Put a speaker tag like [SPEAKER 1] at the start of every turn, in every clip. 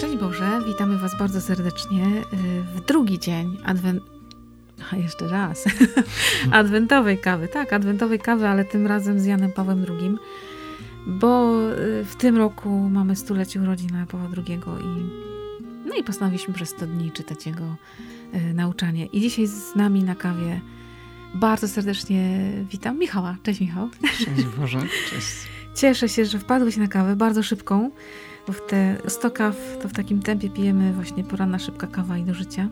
[SPEAKER 1] Szczęść Boże, witamy Was bardzo serdecznie y, w drugi dzień adwent... A jeszcze raz. adwentowej kawy. Tak, adwentowej kawy, ale tym razem z Janem Pawłem II. Bo y, w tym roku mamy stulecie urodzin Pawła II i no i postanowiliśmy przez 100 dni czytać jego y, nauczanie. I dzisiaj z nami na kawie bardzo serdecznie witam Michała. Cześć Michał.
[SPEAKER 2] Cześć Boże, cześć.
[SPEAKER 1] Cieszę się, że wpadłeś na kawę, bardzo szybką bo w te 100 kaw to w takim tempie pijemy właśnie poranna szybka kawa i do życia.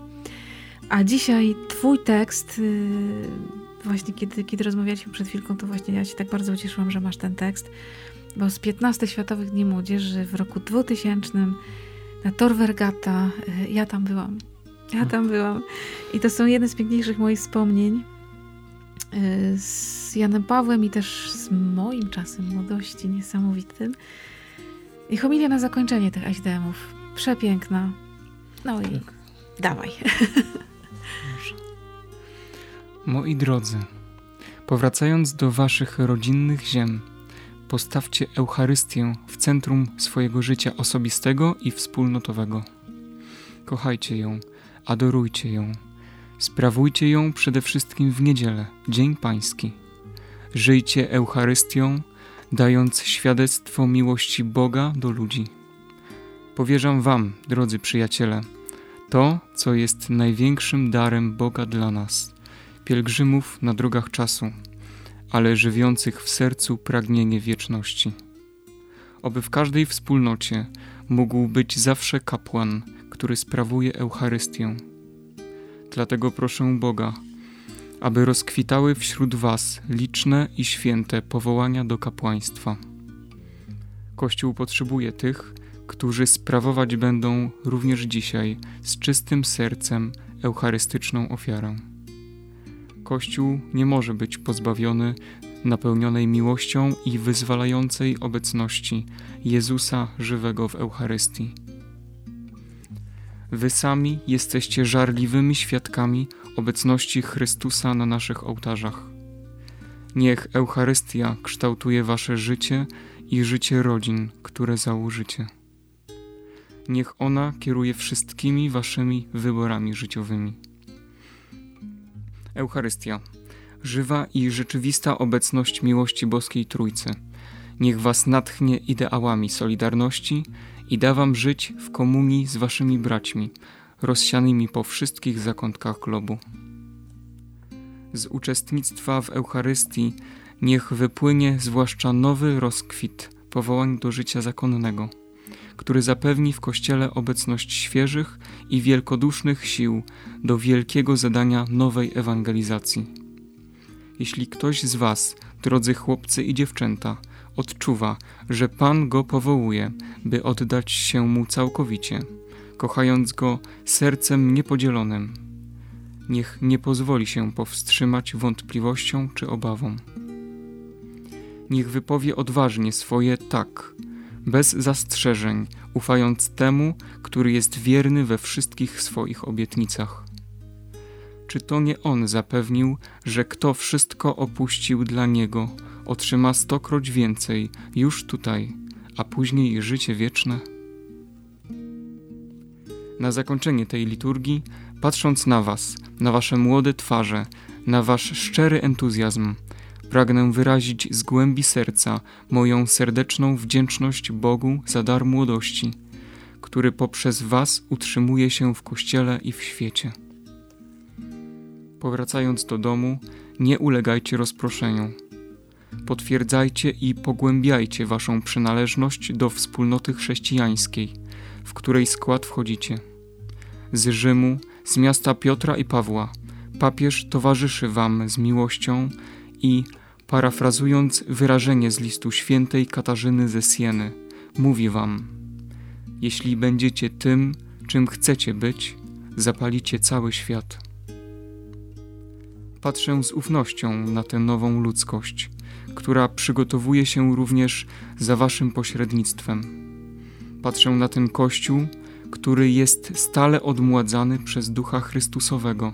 [SPEAKER 1] A dzisiaj twój tekst, yy, właśnie kiedy, kiedy rozmawialiśmy przed chwilką, to właśnie ja się tak bardzo ucieszyłam, że masz ten tekst, bo z 15 Światowych Dni Młodzieży w roku 2000 na Tor Vergata, yy, ja tam byłam. Ja tam byłam. I to są jedne z piękniejszych moich wspomnień yy, z Janem Pawłem i też z moim czasem młodości niesamowitym. I homilia na zakończenie tych ASDM-ów. Przepiękna. No i tak. dawaj.
[SPEAKER 2] Moi drodzy, powracając do waszych rodzinnych ziem, postawcie Eucharystię w centrum swojego życia osobistego i wspólnotowego. Kochajcie ją, adorujcie ją. Sprawujcie ją przede wszystkim w niedzielę, Dzień Pański. Żyjcie Eucharystią, dając świadectwo miłości Boga do ludzi. Powierzam Wam, drodzy przyjaciele, to, co jest największym darem Boga dla nas, pielgrzymów na drogach czasu, ale żywiących w sercu pragnienie wieczności. Oby w każdej wspólnocie mógł być zawsze kapłan, który sprawuje Eucharystię. Dlatego proszę Boga, aby rozkwitały wśród Was liczne i święte powołania do kapłaństwa. Kościół potrzebuje tych, którzy sprawować będą również dzisiaj z czystym sercem eucharystyczną ofiarę. Kościół nie może być pozbawiony napełnionej miłością i wyzwalającej obecności Jezusa żywego w Eucharystii. Wy sami jesteście żarliwymi świadkami obecności Chrystusa na naszych ołtarzach. Niech Eucharystia kształtuje wasze życie i życie rodzin, które założycie. Niech ona kieruje wszystkimi waszymi wyborami życiowymi. Eucharystia, żywa i rzeczywista obecność miłości boskiej Trójcy, niech was natchnie ideałami solidarności i da wam żyć w komunii z waszymi braćmi, rozsianymi po wszystkich zakątkach globu. Z uczestnictwa w Eucharystii niech wypłynie zwłaszcza nowy rozkwit powołań do życia zakonnego, który zapewni w Kościele obecność świeżych i wielkodusznych sił do wielkiego zadania nowej ewangelizacji. Jeśli ktoś z Was, drodzy chłopcy i dziewczęta, odczuwa, że Pan go powołuje, by oddać się mu całkowicie, kochając go sercem niepodzielonym. Niech nie pozwoli się powstrzymać wątpliwością czy obawą. Niech wypowie odważnie swoje tak, bez zastrzeżeń, ufając temu, który jest wierny we wszystkich swoich obietnicach. Czy to nie on zapewnił, że kto wszystko opuścił dla niego, otrzyma stokroć więcej już tutaj, a później życie wieczne? Na zakończenie tej liturgii, patrząc na Was, na Wasze młode twarze, na Wasz szczery entuzjazm, pragnę wyrazić z głębi serca moją serdeczną wdzięczność Bogu za dar młodości, który poprzez Was utrzymuje się w Kościele i w świecie. Powracając do domu, nie ulegajcie rozproszeniu. Potwierdzajcie i pogłębiajcie Waszą przynależność do wspólnoty chrześcijańskiej, w której skład wchodzicie. Z Rzymu, z miasta Piotra i Pawła, papież towarzyszy Wam z miłością i, parafrazując wyrażenie z listu świętej Katarzyny ze Sieny, mówi Wam: Jeśli będziecie tym, czym chcecie być, zapalicie cały świat. Patrzę z ufnością na tę nową ludzkość, która przygotowuje się również za Waszym pośrednictwem. Patrzę na ten Kościół, który jest stale odmładzany przez Ducha Chrystusowego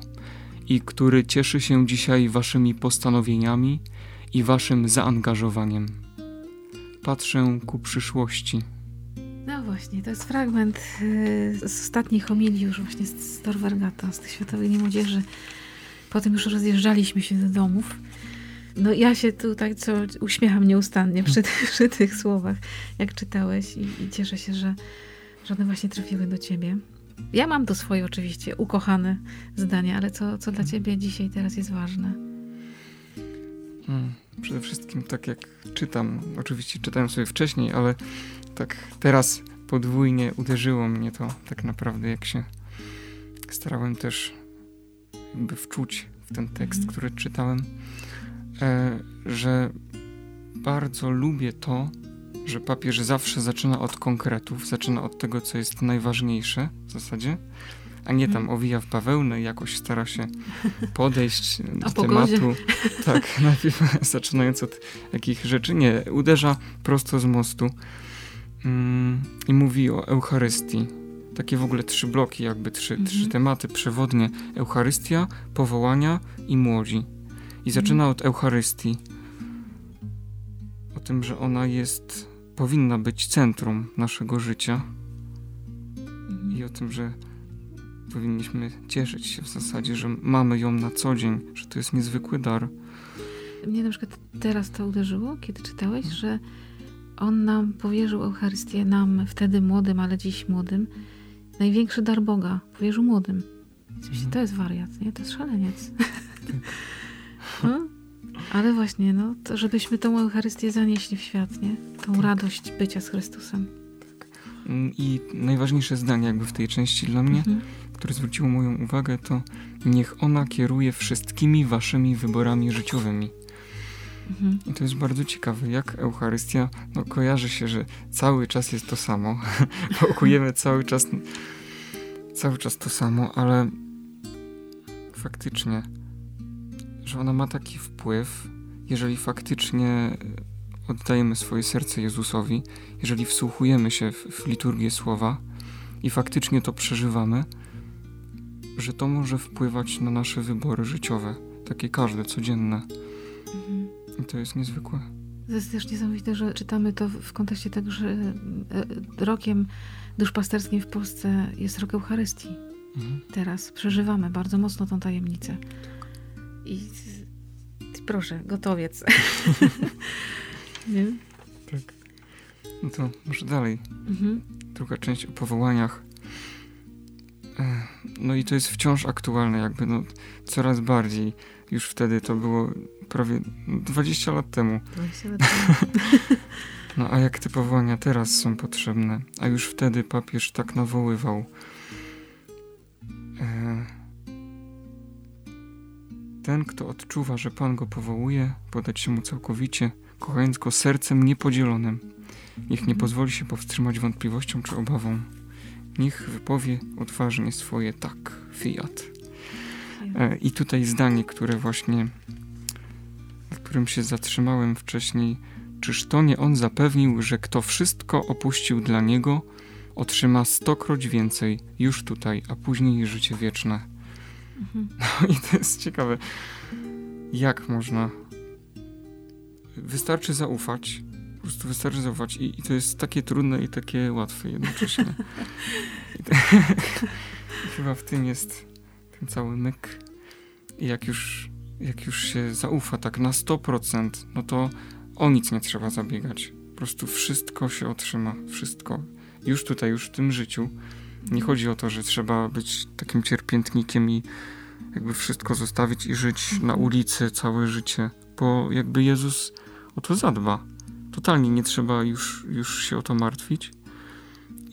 [SPEAKER 2] i który cieszy się dzisiaj Waszymi postanowieniami i Waszym zaangażowaniem. Patrzę ku przyszłości.
[SPEAKER 1] No właśnie, to jest fragment y, z ostatniej homilii już właśnie z Dorwergata, z tej Światowej Dni Młodzieży. Potem już rozjeżdżaliśmy się do domów. No ja się tutaj co uśmiecham nieustannie przy, przy tych słowach, jak czytałeś i, i cieszę się, że, że one właśnie trafiły do ciebie. Ja mam to swoje oczywiście ukochane zdanie, ale co, co dla ciebie dzisiaj teraz jest ważne?
[SPEAKER 2] Hmm, przede wszystkim tak jak czytam, oczywiście czytałem sobie wcześniej, ale tak teraz podwójnie uderzyło mnie to tak naprawdę, jak się starałem też jakby wczuć w ten tekst, mm. który czytałem, że bardzo lubię to, że papież zawsze zaczyna od konkretów, zaczyna od tego, co jest najważniejsze w zasadzie, a nie tam mhm. owija w bawełnę i jakoś stara się podejść do tematu. Tak, najpierw zaczynając od jakich rzeczy. Nie, uderza prosto z mostu mm, i mówi o Eucharystii. Takie w ogóle trzy bloki, jakby trzy, mhm. trzy tematy przewodnie. Eucharystia, powołania i młodzi. I zaczyna od Eucharystii. O tym, że ona jest powinna być centrum naszego życia i o tym, że powinniśmy cieszyć się w zasadzie, że mamy ją na co dzień, że to jest niezwykły dar.
[SPEAKER 1] Mnie na przykład teraz to uderzyło, kiedy czytałeś, że on nam powierzył Eucharystię, nam wtedy młodym, ale dziś młodym, największy dar Boga powierzył młodym. Mhm. To jest wariat, nie? To jest szaleniec. Tak. no? Ale właśnie, no, to żebyśmy tą Eucharystię zanieśli w świat, nie? Tą tak. radość bycia z Chrystusem. Tak.
[SPEAKER 2] Mm, I najważniejsze zdanie jakby w tej części dla mnie, mhm. które zwróciło moją uwagę, to niech ona kieruje wszystkimi waszymi wyborami życiowymi. Mhm. I to jest bardzo ciekawe, jak Eucharystia no, kojarzy się, że cały czas jest to samo. Pokujemy cały czas cały czas to samo, ale faktycznie że ona ma taki wpływ, jeżeli faktycznie oddajemy swoje serce Jezusowi, jeżeli wsłuchujemy się w, w liturgię słowa i faktycznie to przeżywamy, że to może wpływać na nasze wybory życiowe, takie każde, codzienne. Mhm. I to jest niezwykłe.
[SPEAKER 1] To jest też niesamowite, że czytamy to w kontekście tego, że e, rokiem duszpasterskim w Polsce jest rok Eucharystii. Mhm. Teraz przeżywamy bardzo mocno tą tajemnicę. I proszę, gotowiec.
[SPEAKER 2] Nie? Tak. No to może dalej. Mhm. Druga część o powołaniach. No i to jest wciąż aktualne, jakby no, coraz bardziej. Już wtedy to było prawie 20 lat temu. 20 lat temu. no a jak te powołania teraz są potrzebne? A już wtedy papież tak nawoływał. Ten, kto odczuwa, że Pan go powołuje, podać się mu całkowicie, kochając go sercem niepodzielonym. Niech nie pozwoli się powstrzymać wątpliwością czy obawą. Niech wypowie odważnie swoje tak, fiat. E, I tutaj zdanie, które właśnie, na którym się zatrzymałem wcześniej. Czyż to nie on zapewnił, że kto wszystko opuścił dla niego, otrzyma stokroć więcej już tutaj, a później życie wieczne. No i to jest ciekawe, jak można. Wystarczy zaufać. Po prostu wystarczy zaufać i, i to jest takie trudne i takie łatwe jednocześnie. to, chyba w tym jest ten cały myk. I jak już jak już się zaufa tak na 100%, no to o nic nie trzeba zabiegać. Po prostu wszystko się otrzyma, wszystko. Już tutaj, już w tym życiu. Nie chodzi o to, że trzeba być takim cierpiętnikiem i jakby wszystko zostawić i żyć na
[SPEAKER 1] Mhm.
[SPEAKER 2] ulicy całe życie, bo jakby Jezus o to zadba. Totalnie nie trzeba już, już się o to martwić.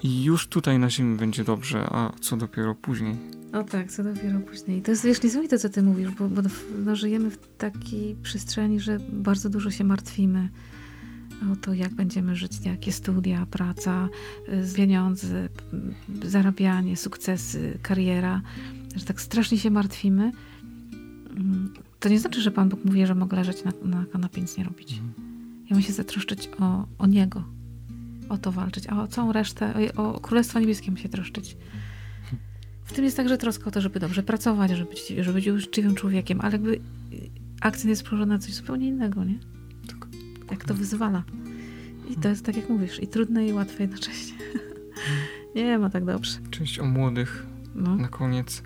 [SPEAKER 2] I już tutaj na ziemi będzie dobrze, a co dopiero później.
[SPEAKER 1] O tak, co dopiero później. To jest wiesz, niesamowite, co ty mówisz, bo, bo no, żyjemy w takiej przestrzeni, że bardzo dużo się martwimy o to, jak będziemy żyć, jakie studia, praca, y, pieniądze, m, zarabianie, sukcesy, kariera, że tak strasznie się martwimy. Mm, To nie znaczy, że Pan Bóg mówi, że mogę leżeć na, na kanapie nic nie robić. Ja mam się zatroszczyć o, o Niego, o to walczyć, a o całą resztę, o, o Królestwo Niebieskie mam się troszczyć. W tym jest także troska o to, żeby dobrze pracować, żeby być, żeby być uczciwym człowiekiem, ale jakby y, akcent jest położony na coś zupełnie innego, nie? Jak to wyzwala. I to jest tak, jak mówisz, i trudne, i łatwe jednocześnie. nie ma tak dobrze.
[SPEAKER 2] Część o młodych
[SPEAKER 1] No.
[SPEAKER 2] na koniec.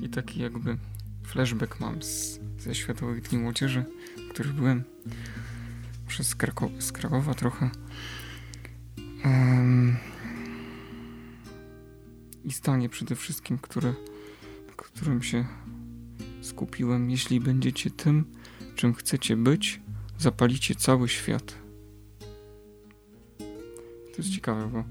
[SPEAKER 2] I taki jakby flashback mam z, ze Światowych Dni Młodzieży, w których byłem przez Krako z Krakowa trochę. Em, I zdanie przede wszystkim, które, którym się skupiłem. Jeśli będziecie tym, czym chcecie być, zapalicie cały świat. To jest ciekawe, bo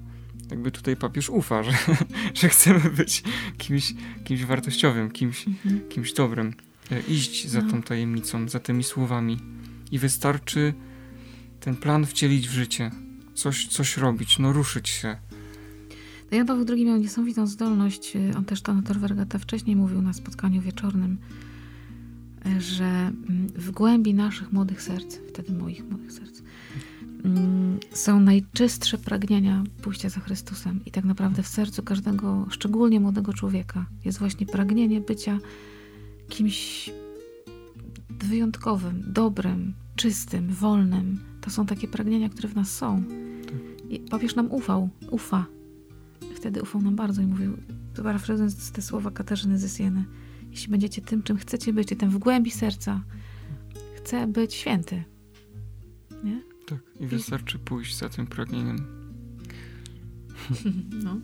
[SPEAKER 2] jakby tutaj papież ufa, że, że chcemy być kimś, kimś wartościowym, kimś,
[SPEAKER 1] Mhm.
[SPEAKER 2] kimś dobrym. E, Iść za
[SPEAKER 1] No.
[SPEAKER 2] tą tajemnicą, za tymi słowami. I wystarczy ten plan wcielić w życie. Coś, coś robić, no ruszyć się.
[SPEAKER 1] No Jan Paweł II miał niesamowitą zdolność, y, on też to na Torvergata wcześniej mówił na spotkaniu wieczornym, że mm, w głębi naszych młodych serc, wtedy moich młodych serc, mm, są najczystsze pragnienia pójścia za Chrystusem. I tak naprawdę w sercu każdego, szczególnie młodego człowieka, jest właśnie pragnienie bycia kimś wyjątkowym, dobrym, czystym, wolnym. To są takie pragnienia, które w nas są. I papież nam ufał, ufa. Wtedy ufał nam bardzo i mówił, parafrazując te słowa Katarzyny ze Sieny, jeśli będziecie tym, czym chcecie być, i tym w głębi serca, chcę być święty. Nie?
[SPEAKER 2] Tak. I wystarczy pójść za tym pragnieniem.
[SPEAKER 1] No.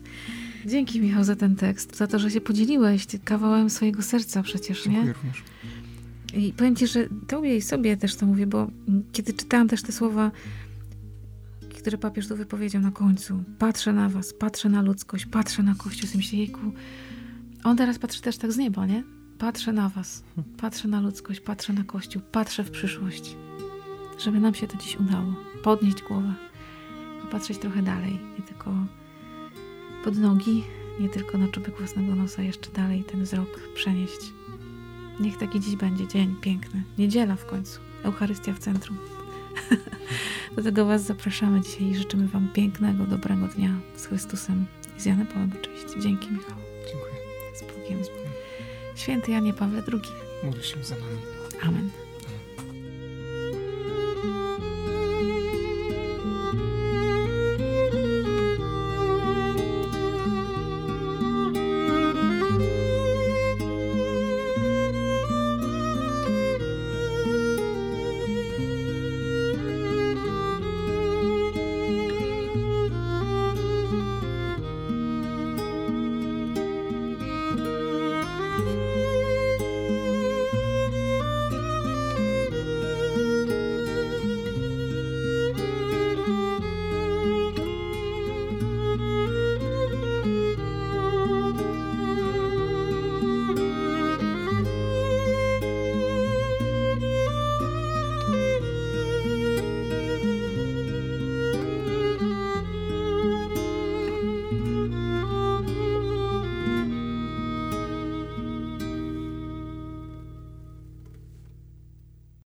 [SPEAKER 1] Dzięki Michał za ten tekst, za to, że się podzieliłeś kawałem swojego serca przecież, nie?
[SPEAKER 2] Dziękuję również.
[SPEAKER 1] I powiem ci, że tobie i sobie też to mówię, bo kiedy czytałam też te słowa, które papież tu wypowiedział na końcu, patrzę na was, patrzę na ludzkość, patrzę na Kościół, sobie myślę, jejku, on teraz patrzy też tak z nieba, nie? Patrzę na was, patrzę na ludzkość, patrzę na Kościół, patrzę w przyszłość, żeby nam się to dziś udało, podnieść głowę, popatrzeć trochę dalej, nie tylko pod nogi, nie tylko na czubek własnego nosa, jeszcze dalej ten wzrok przenieść Niech taki dziś będzie dzień piękny. Niedziela w końcu. Eucharystia w centrum. Do tego Was zapraszamy dzisiaj i życzymy Wam pięknego, dobrego dnia z Chrystusem i z Janem Pawłem oczywiście. Dzięki Michał.
[SPEAKER 2] Dziękuję.
[SPEAKER 1] Z Bogiem. Święty Janie Pawle II.
[SPEAKER 2] Módl się za nami.
[SPEAKER 1] Amen.